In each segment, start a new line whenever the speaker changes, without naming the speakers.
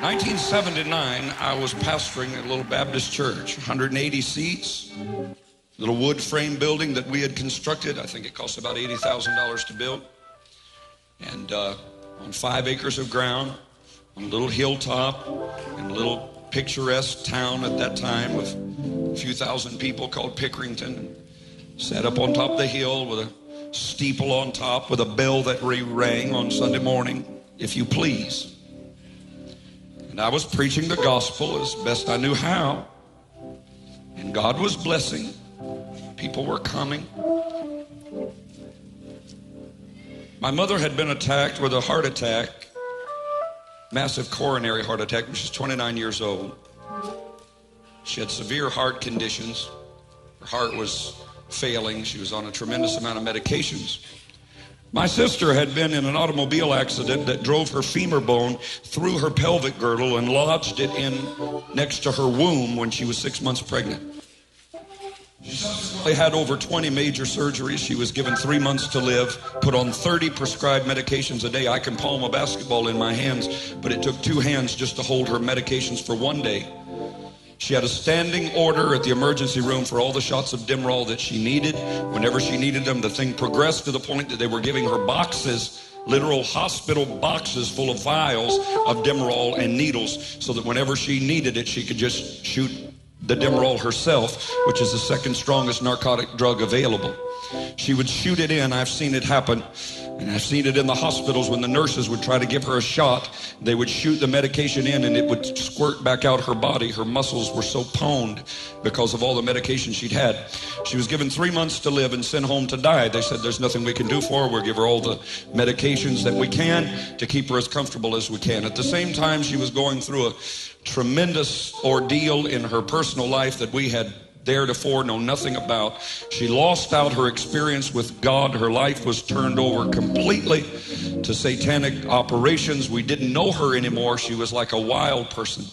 1979, I was pastoring a little Baptist church, 180 seats, little wood frame building that we had constructed. I think it cost about $80,000 to build. And uh, on five acres of ground, on a little hilltop, in a little picturesque town at that time with a few thousand people called Pickerington. Sat up on top of the hill with a steeple on top with a bell that rang on Sunday morning, if you please. And I was preaching the gospel as best I knew how. And God was blessing. People were coming. My mother had been attacked with a heart attack, massive coronary heart attack, when she was 29 years old. She had severe heart conditions. Her heart was failing. She was on a tremendous amount of medications. My sister had been in an automobile accident that drove her femur bone through her pelvic girdle and lodged it in next to her womb when she was six months pregnant. She had over 20 major surgeries. She was given three months to live, put on 30 prescribed medications a day. I can palm a basketball in my hands, but it took two hands just to hold her medications for one day. She had a standing order at the emergency room for all the shots of Demerol that she needed. Whenever she needed them, the thing progressed to the point that they were giving her boxes, literal hospital boxes full of vials of Demerol and needles, so that whenever she needed it, she could just shoot the Demerol herself, which is the second strongest narcotic drug available. She would shoot it in. I've seen it happen. And I've seen it in the hospitals when the nurses would try to give her a shot. They would shoot the medication in and it would squirt back out her body. Her muscles were so pwned because of all the medication she'd had. She was given three months to live and sent home to die. They said, There's nothing we can do for her. We'll give her all the medications that we can to keep her as comfortable as we can. At the same time, she was going through a tremendous ordeal in her personal life that we had theretofore know nothing about. She lost out her experience with God. Her life was turned over completely to satanic operations. We didn't know her anymore. She was like a wild person.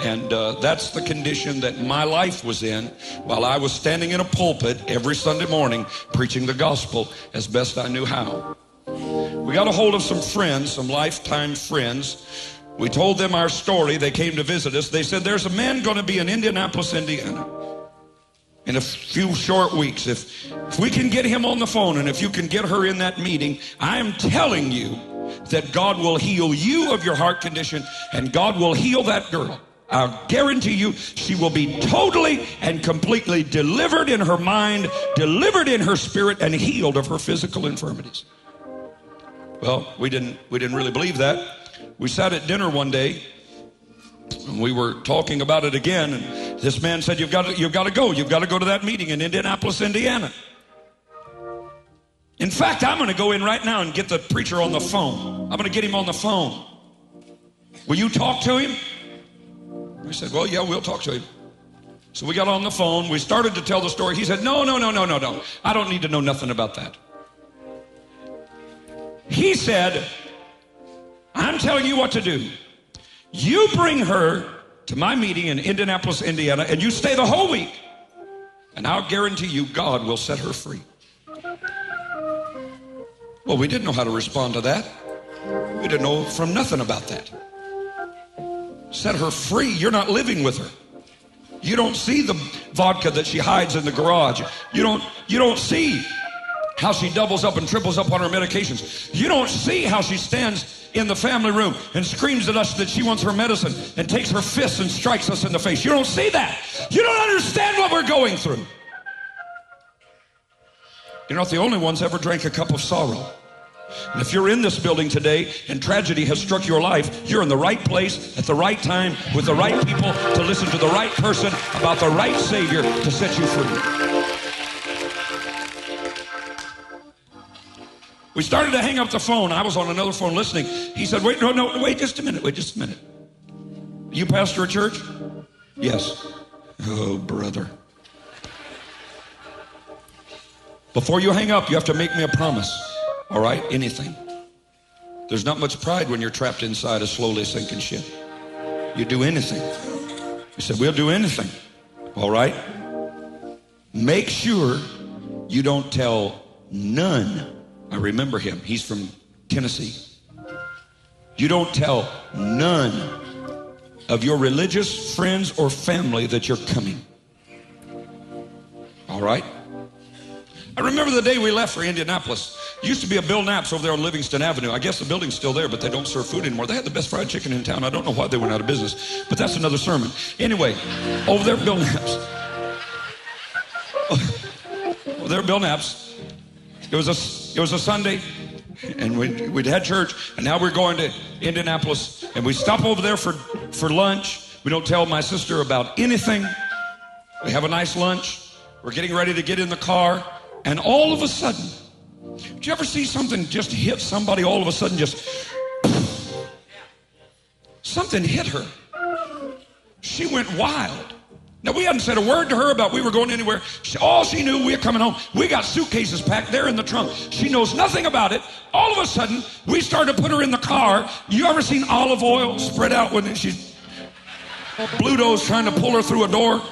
And uh, that's the condition that my life was in while I was standing in a pulpit every Sunday morning preaching the gospel as best I knew how. We got a hold of some friends, some lifetime friends. We told them our story. They came to visit us. They said, There's a man going to be in Indianapolis, Indiana in a few short weeks. If, if we can get him on the phone and if you can get her in that meeting, I am telling you that God will heal you of your heart condition and God will heal that girl. I guarantee you she will be totally and completely delivered in her mind, delivered in her spirit, and healed of her physical infirmities. Well, we didn't we didn't really believe that. We sat at dinner one day and we were talking about it again, and this man said, You've got to, you've got to go. You've got to go to that meeting in Indianapolis, Indiana. In fact, I'm going to go in right now and get the preacher on the phone. I'm going to get him on the phone. Will you talk to him? We said, Well, yeah, we'll talk to him. So we got on the phone. We started to tell the story. He said, No, no, no, no, no, no. I don't need to know nothing about that. He said, I'm telling you what to do. You bring her to my meeting in Indianapolis, Indiana, and you stay the whole week. And I'll guarantee you God will set her free. Well, we didn't know how to respond to that. We didn't know from nothing about that. Set her free. You're not living with her. You don't see the vodka that she hides in the garage. You don't, you don't see how she doubles up and triples up on her medications. You don't see how she stands in the family room and screams at us that she wants her medicine and takes her fists and strikes us in the face. You don't see that. You don't understand what we're going through. You're not the only ones ever drank a cup of sorrow. And if you're in this building today and tragedy has struck your life, you're in the right place at the right time with the right people to listen to the right person about the right Savior to set you free. We started to hang up the phone. I was on another phone listening. He said, Wait, no, no, wait just a minute. Wait just a minute. You pastor a church? Yes. Oh, brother. Before you hang up, you have to make me a promise. All right? Anything. There's not much pride when you're trapped inside a slowly sinking ship. You do anything. He said, We'll do anything. All right? Make sure you don't tell none I remember him. He's from Tennessee. You don't tell none of your religious friends or family that you're coming. All right? I remember the day we left for Indianapolis. Used to be a Bill Knapp's over there on Livingston Avenue. I guess the building's still there, but they don't serve food anymore. They had the best fried chicken in town. I don't know why they went out of business, but that's another sermon. Anyway, over there, Bill Knapp's. over there, Bill Knapp's. It was a, it was a Sunday, and we'd, we'd had church, and now we're going to Indianapolis, and we stop over there for, for lunch. We don't tell my sister about anything. We have a nice lunch. We're getting ready to get in the car, and all of a sudden, did you ever see something just hit somebody all of a sudden just something hit her? She went wild. Now we hadn't said a word to her about we were going anywhere. She, all she knew we were coming home. We got suitcases packed there in the trunk. She knows nothing about it. All of a sudden, we started to put her in the car. You ever seen Olive Oyl spread out when she's Bluto's trying to pull her through a door?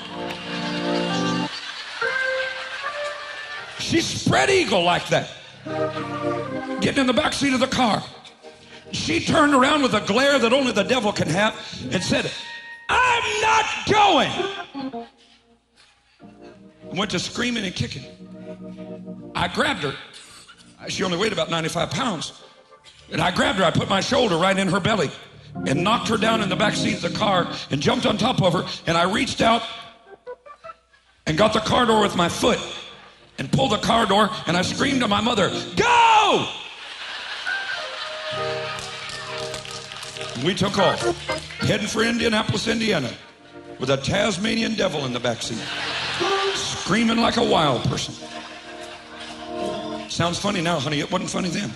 She spread eagle like that getting in the back seat of the car. She turned around with a glare that only the devil can have and said, I'm not going. Went to screaming and kicking. I grabbed her. She only weighed about 95 pounds. And I grabbed her. I put my shoulder right in her belly and knocked her down in the back seat of the car and jumped on top of her. And I reached out and got the car door with my foot and pulled the car door and I screamed to my mother, Go! We took off, heading for Indianapolis, Indiana, with a Tasmanian devil in the back seat, screaming like a wild person. Sounds funny now, honey. It wasn't funny then.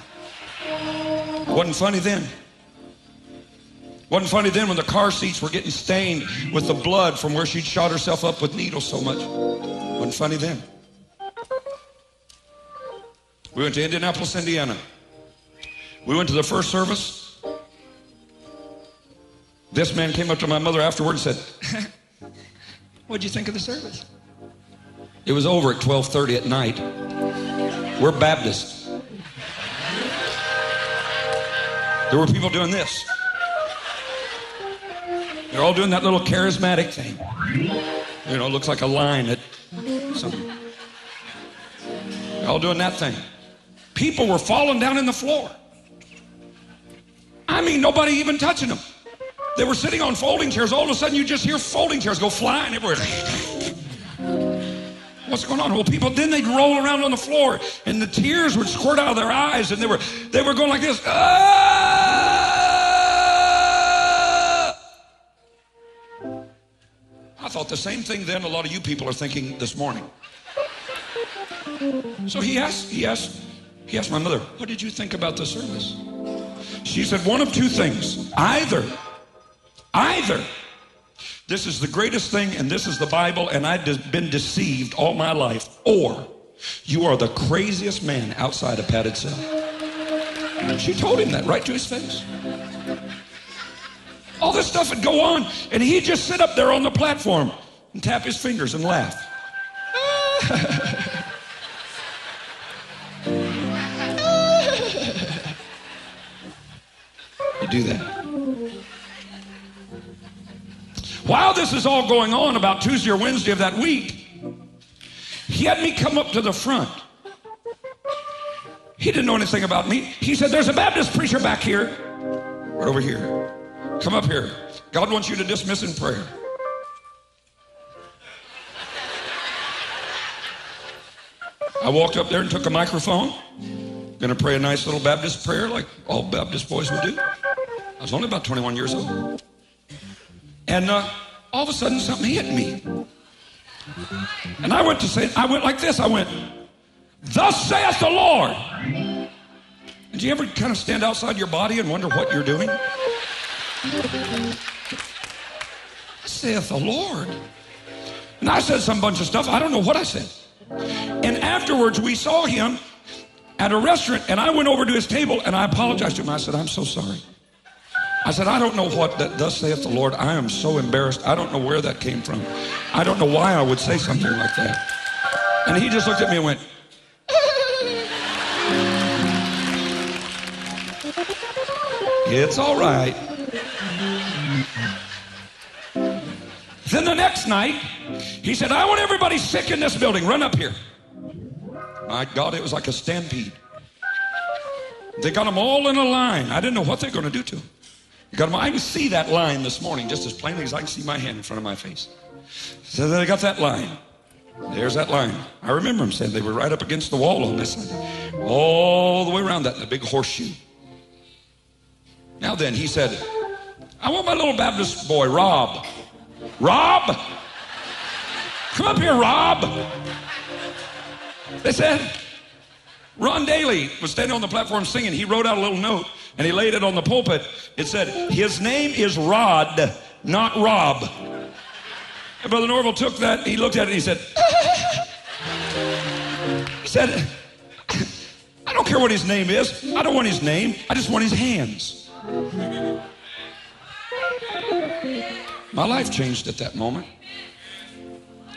Wasn't funny then. Wasn't funny then when the car seats were getting stained with the blood from where she'd shot herself up with needles so much. Wasn't funny then. We went to Indianapolis, Indiana. We went to the first service. This man came up to my mother afterward and said, What'd you think of the service? It was over at 12:30 at night. We're Baptists. There were people doing this. They're all doing that little charismatic thing. You know, it looks like a line at something. They're all doing that thing. People were falling down in the floor. I mean, nobody even touching them. They were sitting on folding chairs. All of a sudden, you just hear folding chairs go flying everywhere. What's going on? Well, people then they'd roll around on the floor, and the tears would squirt out of their eyes, and they were they were going like this. Ah! I thought the same thing then. A lot of you people are thinking this morning. So he asked, he asked, he asked my mother, "What did you think about the service?" She said one of two things: either Either this is the greatest thing and this is the Bible and I've been deceived all my life, or you are the craziest man outside a padded cell. She told him that right to his face. All this stuff would go on, and he'd just sit up there on the platform and tap his fingers and laugh. you do that. While this is all going on about Tuesday or Wednesday of that week, he had me come up to the front. He didn't know anything about me. He said, There's a Baptist preacher back here. Right over here. Come up here. God wants you to dismiss in prayer. I walked up there and took a microphone. Gonna pray a nice little Baptist prayer like all Baptist boys would do. I was only about 21 years old. And uh, all of a sudden, something hit me. And I went to say, I went like this. I went, Thus saith the Lord. And do you ever kind of stand outside your body and wonder what you're doing? saith the Lord. And I said some bunch of stuff. I don't know what I said. And afterwards, we saw him at a restaurant, and I went over to his table and I apologized to him. I said, I'm so sorry. I said, I don't know what that thus saith the Lord. I am so embarrassed. I don't know where that came from. I don't know why I would say something like that. And he just looked at me and went, It's all right. Then the next night, he said, I want everybody sick in this building. Run up here. My God, it was like a stampede. They got them all in a line. I didn't know what they're going to do to them. Got them, I can see that line this morning just as plainly as I can see my hand in front of my face. So they got that line. There's that line. I remember them saying they were right up against the wall on this side, all the way around that in big horseshoe. Now then, he said, I want my little Baptist boy, Rob. Rob! Come up here, Rob! They said, Ron Daly was standing on the platform singing. He wrote out a little note and he laid it on the pulpit. It said, His name is Rod, not Rob. And Brother Norvel took that, he looked at it he said, He said, I don't care what his name is. I don't want his name. I just want his hands. My life changed at that moment.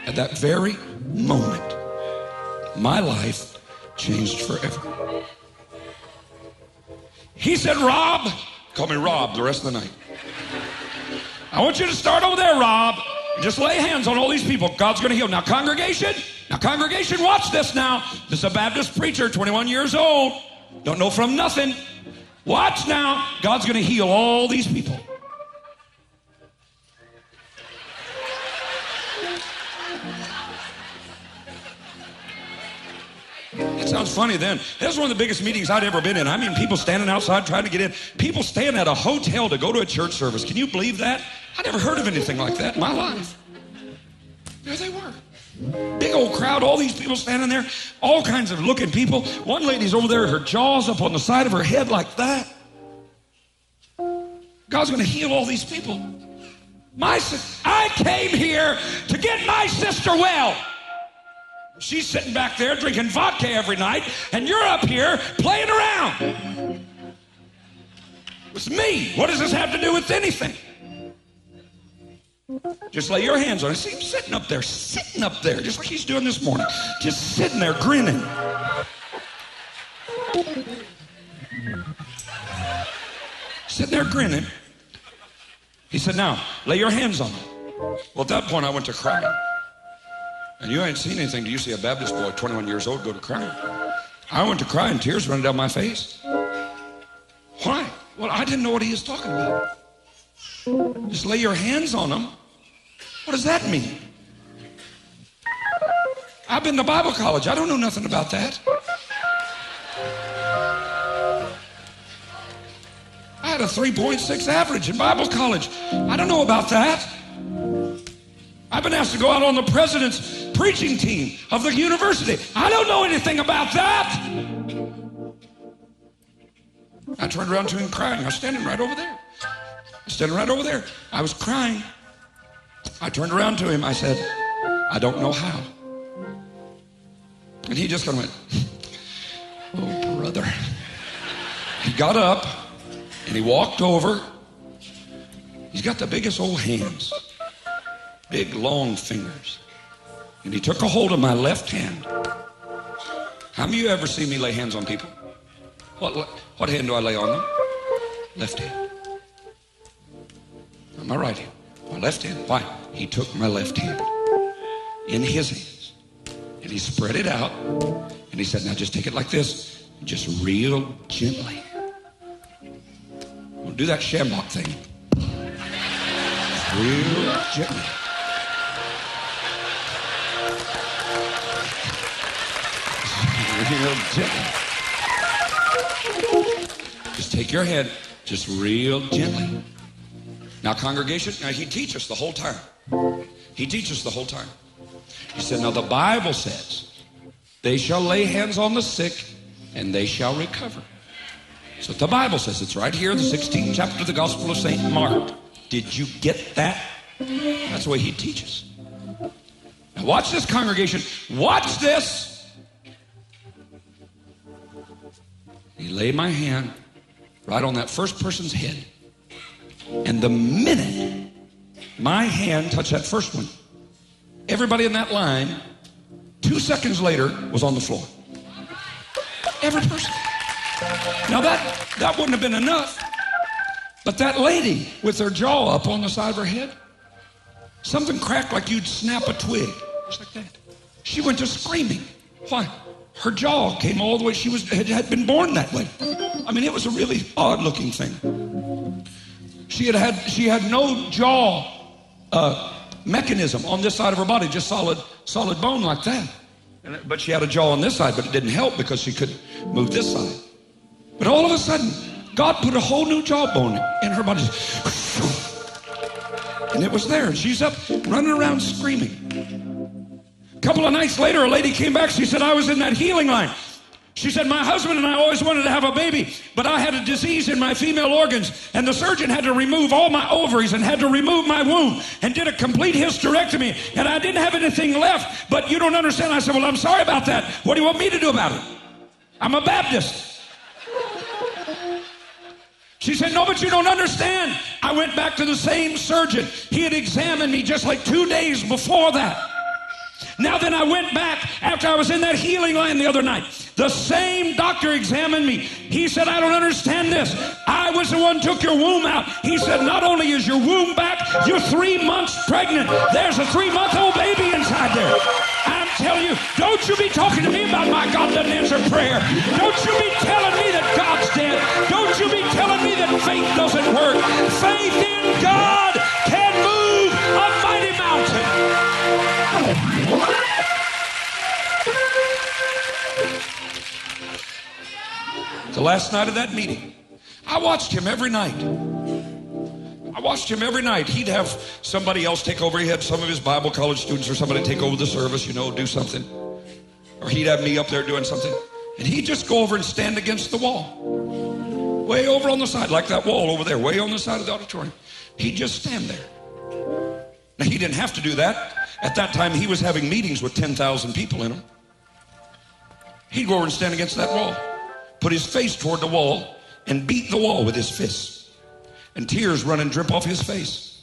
At that very moment, my life changed forever. He said, Rob, call me Rob the rest of the night. I want you to start over there, Rob. Just lay hands on all these people. God's going to heal. Now, congregation, now, congregation, watch this now. This is a Baptist preacher, 21 years old. Don't know from nothing. Watch now. God's going to heal all these people. Sounds funny then. That was one of the biggest meetings I'd ever been in. I mean, people standing outside trying to get in. People staying at a hotel to go to a church service. Can you believe that? I never heard of anything like that in my life. There they were. Big old crowd, all these people standing there, all kinds of looking people. One lady's over there, her jaws up on the side of her head like that. God's going to heal all these people. My, I came here to get my sister well. She's sitting back there drinking vodka every night, and you're up here playing around. It's me. What does this have to do with anything? Just lay your hands on it. See him sitting up there, sitting up there, just like he's doing this morning. Just sitting there grinning. Sitting there grinning. He said, Now, lay your hands on them. Well, at that point, I went to crying. And you ain't seen anything. Do you see a Baptist boy, 21 years old, go to crying? I went to crying, tears running down my face. Why? Well, I didn't know what he was talking about. Just lay your hands on them. What does that mean? I've been to Bible college. I don't know nothing about that. I had a 3.6 average in Bible college. I don't know about that. I've been asked to go out on the president's preaching team of the university. I don't know anything about that. I turned around to him crying. I was standing right over there. Standing right over there. I was crying. I turned around to him. I said, I don't know how. And he just kind of went, Oh, brother. He got up and he walked over. He's got the biggest old hands big, long fingers. And he took a hold of my left hand. How many of you ever see me lay hands on people? What, what hand do I lay on them? Left hand. Not my right hand. My left hand. Why? He took my left hand in his hands and he spread it out and he said, now just take it like this, just real gently. Don't do that shambok thing. real gently. Real gently. Just take your head, just real gently. Now, congregation, now he teaches the whole time. He teaches the whole time. He said, Now the Bible says, they shall lay hands on the sick and they shall recover. So the Bible says it's right here, the 16th chapter of the Gospel of St. Mark. Did you get that? That's the way he teaches. Now watch this, congregation. Watch this. He laid my hand right on that first person's head. And the minute my hand touched that first one, everybody in that line, two seconds later, was on the floor. Every person. Now that that wouldn't have been enough. But that lady with her jaw up on the side of her head, Something cracked like you'd snap a twig. Just like that. She went to screaming. Why? Her jaw came all the way. She was had, been born that way. I mean, it was a really odd looking thing. She had had she had no jaw uh, mechanism on this side of her body, just solid solid bone like that. And, but she had a jaw on this side, but it didn't help because she couldn't move this side. But all of a sudden, God put a whole new jawbone in her body. And it was there. She's up running around screaming. A couple of nights later, a lady came back. She said, I was in that healing line. She said, My husband and I always wanted to have a baby, but I had a disease in my female organs, and the surgeon had to remove all my ovaries and had to remove my womb and did a complete hysterectomy, and I didn't have anything left. But you don't understand. I said, Well, I'm sorry about that. What do you want me to do about it? I'm a Baptist. She said, No, but you don't understand. I went back to the same surgeon. He had examined me just like two days before that. Now, then, I went back after I was in that healing line the other night. The same doctor examined me. He said, I don't understand this. I was the one took your womb out. He said, Not only is your womb back, you're three months pregnant. There's a three month old baby inside there. I'm telling you, don't you be talking to me about my God doesn't answer prayer. Don't you be telling me that God's dead. Don't you be telling me that faith doesn't work. Faith in God last night of that meeting, I watched him every night. I watched him every night. He'd have somebody else take over. He had some of his Bible college students or somebody take over the service, you know, do something. Or he'd have me up there doing something. And he'd just go over and stand against the wall. Way over on the side, like that wall over there, way on the side of the auditorium. He'd just stand there. Now, he didn't have to do that. At that time, he was having meetings with 10,000 people in them. He'd go over and stand against that wall, put his face toward the wall, and beat the wall with his fists. And tears run and drip off his face.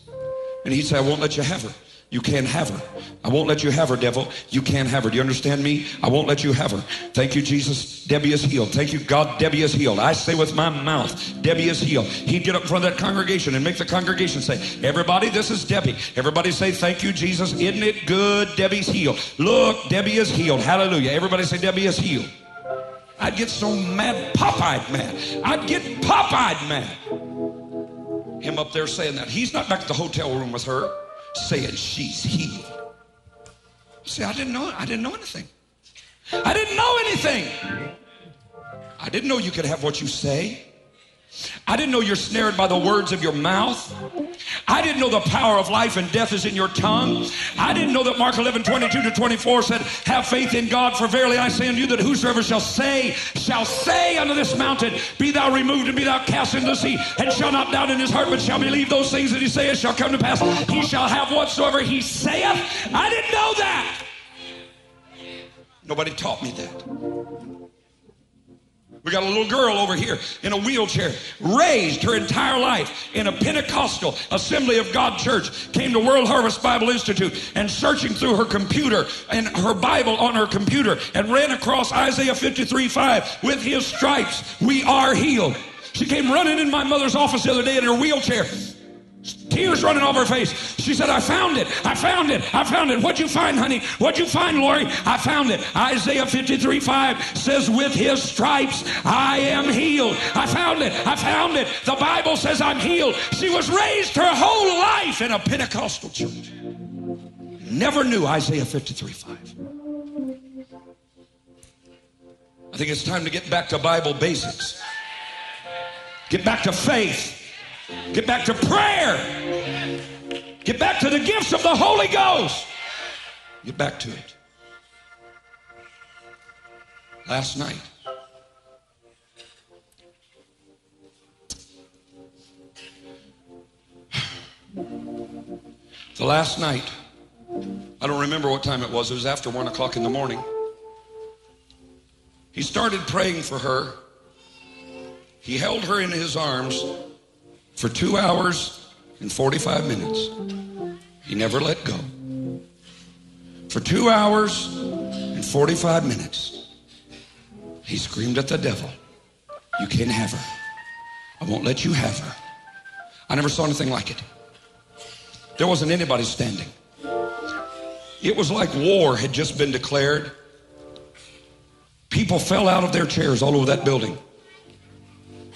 And he'd say, I won't let you have her. You can't have her. I won't let you have her, devil. You can't have her. Do you understand me? I won't let you have her. Thank you, Jesus. Debbie is healed. Thank you, God. Debbie is healed. I say with my mouth, Debbie is healed. He'd get up in front of that congregation and make the congregation say, Everybody, this is Debbie. Everybody say, Thank you, Jesus. Isn't it good? Debbie's healed. Look, Debbie is healed. Hallelujah. Everybody say, Debbie is healed. I'd get so mad, pop-eyed mad. I'd get pop-eyed mad. Him up there saying that. He's not back at the hotel room with her saying she's healed. See, I didn't know I didn't know anything. I didn't know anything. I didn't know you could have what you say. I didn't know you're snared by the words of your mouth. I didn't know the power of life and death is in your tongue. I didn't know that Mark 11, 22 to 24 said, Have faith in God, for verily I say unto you that whosoever shall say, shall say unto this mountain, Be thou removed and be thou cast into the sea, and shall not doubt in his heart, but shall believe those things that he saith shall come to pass. He shall have whatsoever he saith. I didn't know that. Nobody taught me that. We got a little girl over here in a wheelchair, raised her entire life in a Pentecostal Assembly of God church, came to World Harvest Bible Institute and searching through her computer and her Bible on her computer and ran across Isaiah 53 5. With his stripes, we are healed. She came running in my mother's office the other day in her wheelchair. Tears running off her face. She said, I found it. I found it. I found it. What'd you find, honey? What'd you find, Lori? I found it. Isaiah 53 5 says, With his stripes I am healed. I found it. I found it. The Bible says I'm healed. She was raised her whole life in a Pentecostal church. Never knew Isaiah 53 5. I think it's time to get back to Bible basics. Get back to faith. Get back to prayer. Get back to the gifts of the Holy Ghost. Get back to it. Last night, the last night, I don't remember what time it was. It was after one o'clock in the morning. He started praying for her. He held her in his arms for two hours and 45 minutes. He never let go. For two hours and 45 minutes, he screamed at the devil, You can't have her. I won't let you have her. I never saw anything like it. There wasn't anybody standing. It was like war had just been declared. People fell out of their chairs all over that building.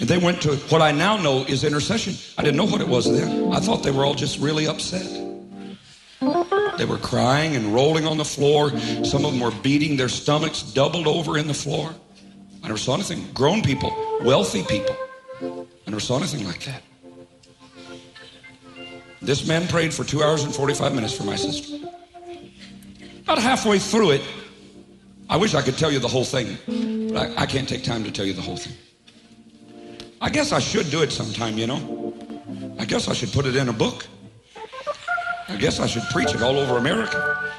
And they went to what I now know is intercession. I didn't know what it was then. I thought they were all just really upset. They were crying and rolling on the floor. Some of them were beating their stomachs, doubled over in the floor. I never saw anything. Grown people, wealthy people. I never saw anything like that. This man prayed for two hours and 45 minutes for my sister. About halfway through it, I wish I could tell you the whole thing, but I, I can't take time to tell you the whole thing. I guess I should do it sometime, you know. I guess I should put it in a book. I guess I should preach it all over America.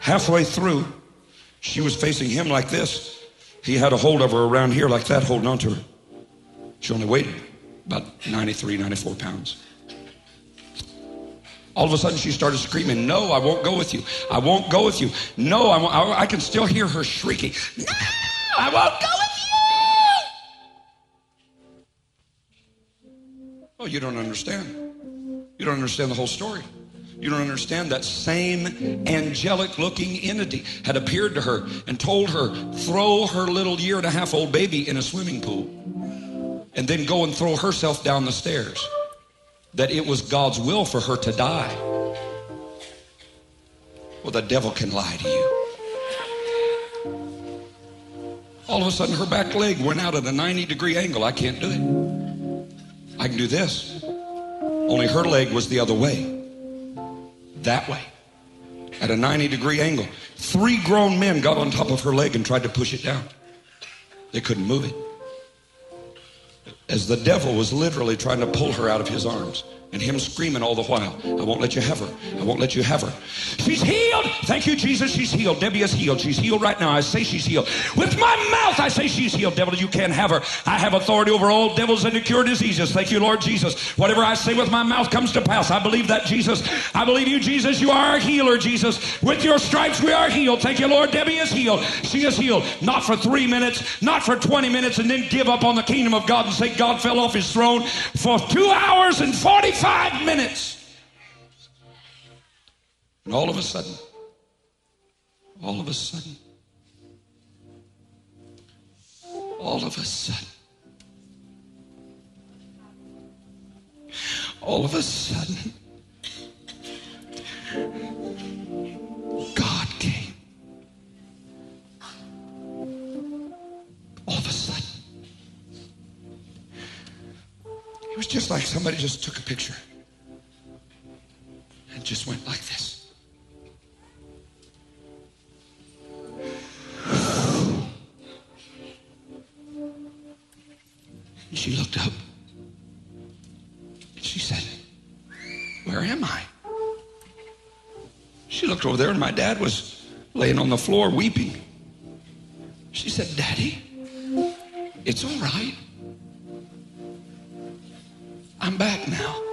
Halfway through, she was facing him like this. He had a hold of her around here like that, holding on to her. She only weighed about 93, 94 pounds. All of a sudden, she started screaming, No, I won't go with you. I won't go with you. No, I. I, I can still hear her shrieking, No, I won't go you. Don't understand. You don't understand the whole story. You don't understand that same angelic looking entity had appeared to her and told her, throw her little year and a half old baby in a swimming pool and then go and throw herself down the stairs that it was God's will for her to die. Well, the devil can lie to you. All of a sudden, her back leg went out at a 90 degree angle. I can't do it. I can do this. Only her leg was the other way. That way. At a 90 degree angle. Three grown men got on top of her leg and tried to push it down. They couldn't move it as the devil was literally trying to pull her out of his arms and him screaming all the while, I won't let you have her. I won't let you have her. She's healed. Thank you, Jesus. She's healed. Debbie is healed. She's healed right now. I say she's healed. With my mouth, I say she's healed. Devil, you can't have her. I have authority over all devils and to cure diseases. Thank you, Lord Jesus. Whatever I say with my mouth comes to pass. I believe that, Jesus. I believe you, Jesus. You are a healer, Jesus. With your stripes, we are healed. Thank you, Lord. Debbie is healed. She is healed. Not for three minutes, not for 20 minutes, and then give up on the kingdom of God and say God fell off his throne for two hours and 45 five minutes. And all of a sudden, all of a sudden, all of a sudden, all of a sudden, God came. All of a sudden. Was just like somebody just took a picture and just went like this. And she looked up and she said, Where am I? She looked over there and my dad was laying on the floor weeping. She said, Daddy, it's all right. Back now.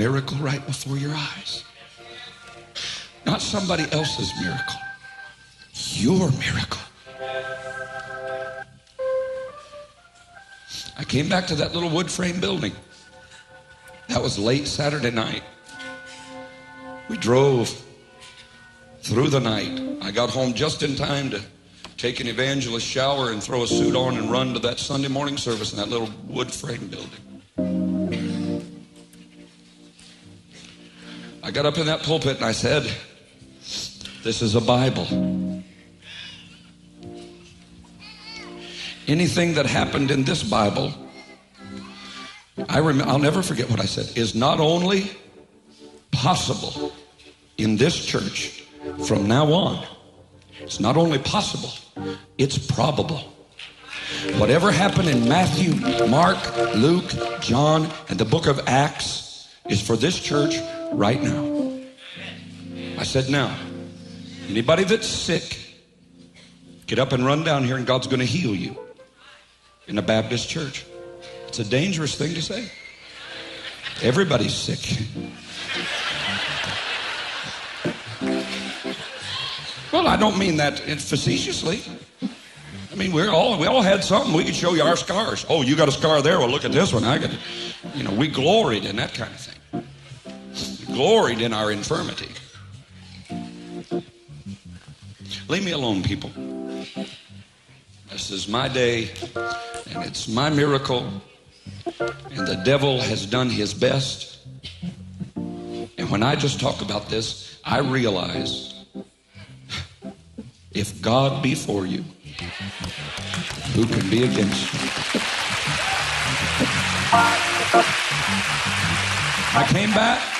Miracle right before your eyes. Not somebody else's miracle, your miracle. I came back to that little wood frame building. That was late Saturday night. We drove through the night. I got home just in time to take an evangelist shower and throw a suit on and run to that Sunday morning service in that little wood frame building. I got up in that pulpit and I said, This is a Bible. Anything that happened in this Bible, I rem- I'll never forget what I said, is not only possible in this church from now on, it's not only possible, it's probable. Whatever happened in Matthew, Mark, Luke, John, and the book of Acts is for this church right now. I said, now, anybody that's sick, get up and run down here, and God's going to heal you in a Baptist church. It's a dangerous thing to say. Everybody's sick. Well, I don't mean that facetiously. I mean, we're all we all had something. We could show you our scars. Oh, you got a scar there. Well, look at this one. I got, you know, we gloried in that kind of thing. Gloried in our infirmity. Leave me alone, people. This is my day, and it's my miracle, and the devil has done his best. And when I just talk about this, I realize if God be for you, who can be against you? I came back.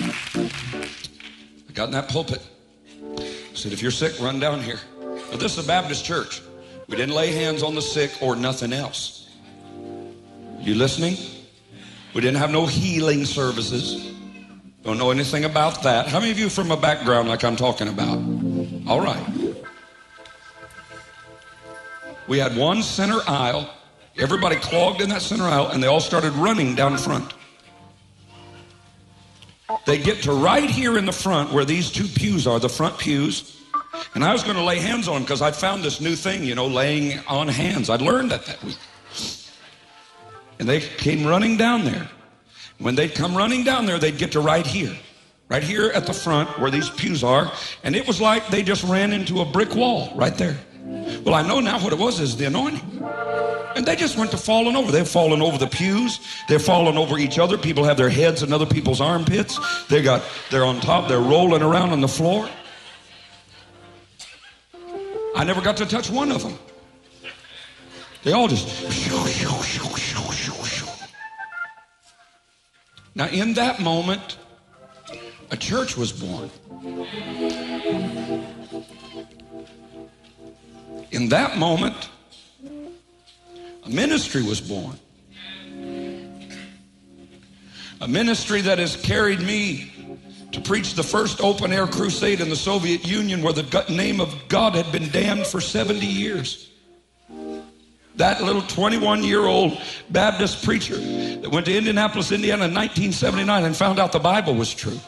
I got in that pulpit. I said, if you're sick, run down here. Now, this is a Baptist church. We didn't lay hands on the sick or nothing else. You listening? We didn't have no healing services. Don't know anything about that. How many of you from a background like I'm talking about? All right. We had one center aisle. Everybody clogged in that center aisle, and they all started running down front. They get to right here in the front where these two pews are, the front pews. And I was going to lay hands on them because I'd found this new thing, you know, laying on hands. I'd learned that that week. And they came running down there. When they'd come running down there, they'd get to right here, right here at the front where these pews are. And it was like they just ran into a brick wall right there. Well, I know now what it was is the anointing. And they just went to falling over. They've fallen over the pews. They're falling over each other. People have their heads in other people's armpits. They got, they're on top. They're rolling around on the floor. I never got to touch one of them. They all just. Now, in that moment, a church was born. In that moment, a ministry was born. A ministry that has carried me to preach the first open air crusade in the Soviet Union where the name of God had been damned for 70 years. That little 21 year old Baptist preacher that went to Indianapolis, Indiana in 1979 and found out the Bible was true.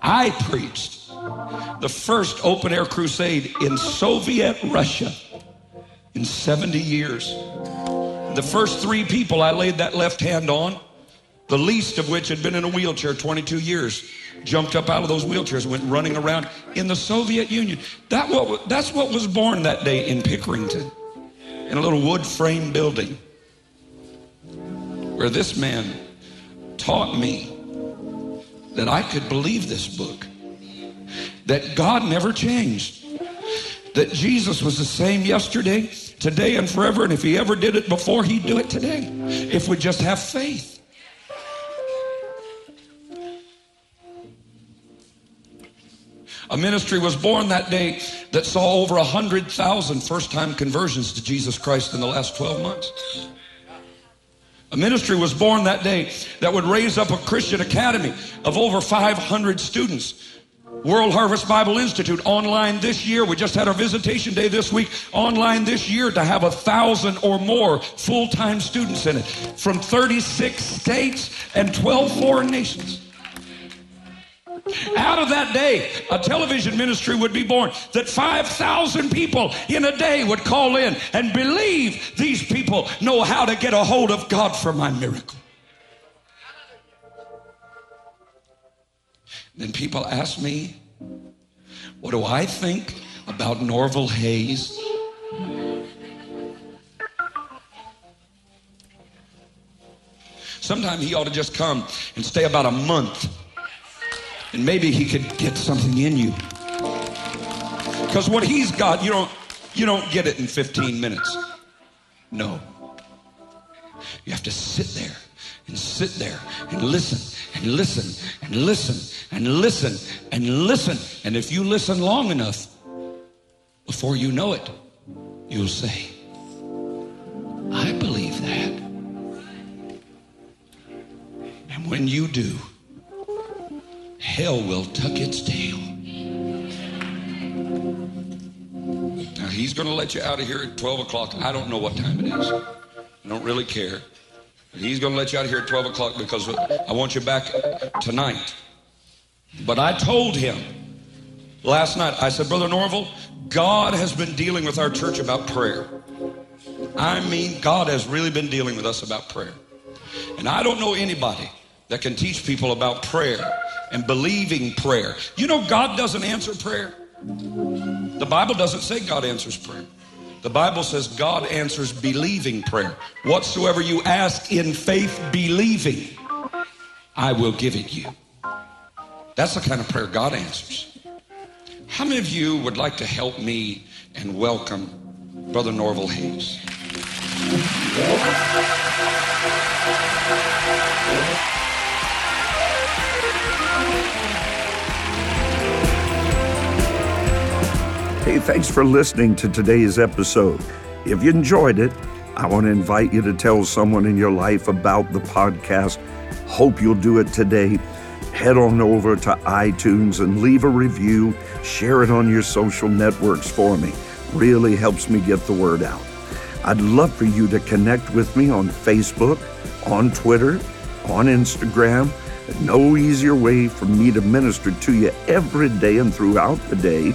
I preached the first open air crusade in Soviet Russia in 70 years. The first three people I laid that left hand on, the least of which had been in a wheelchair 22 years, jumped up out of those wheelchairs and went running around in the Soviet Union. That what, that's what was born that day in Pickerington, in a little wood frame building, where this man taught me that I could believe this book, that God never changed, that Jesus was the same yesterday, today, and forever, and if he ever did it before, he'd do it today, if we just have faith. A ministry was born that day that saw over 100,000 first time conversions to Jesus Christ in the last 12 months. A ministry was born that day that would raise up a Christian academy of over 500 students. World Harvest Bible Institute online this year. We just had our visitation day this week. Online this year to have a thousand or more full time students in it from 36 states and 12 foreign nations. Out of that day, a television ministry would be born that 5,000 people in a day would call in and believe these people know how to get a hold of God for my miracle. Then people ask me, what do I think about Norvel Hayes? Sometime he ought to just come and stay about a month and maybe he could get something in you. Because what he's got, you don't, you don't get it in 15 minutes. No. You have to sit there and sit there and listen and listen and listen and listen and listen. And if you listen long enough, before you know it, you'll say, I believe that. And when you do, hell will tuck its tail. Now, he's going to let you out of here at 12 o'clock. I don't know what time it is. I don't really care. He's going to let you out here at 12 o'clock because I want you back tonight. But I told him last night, I said, Brother Norvel, God has been dealing with our church about prayer. I mean, God has really been dealing with us about prayer. And I don't know anybody that can teach people about prayer and believing prayer. You know, God doesn't answer prayer. The Bible doesn't say God answers prayer. The Bible says God answers believing prayer. Whatsoever you ask in faith, believing, I will give it you. That's the kind of prayer God answers. How many of you would like to help me and welcome Brother Norvel Hayes?
Hey, thanks for listening to today's episode. If you enjoyed it, I want to invite you to tell someone in your life about the podcast. Hope you'll do it today. Head on over to iTunes and leave a review. Share it on your social networks for me. Really helps me get the word out. I'd love for you to connect with me on Facebook, on Twitter, on Instagram. No easier way for me to minister to you every day and throughout the day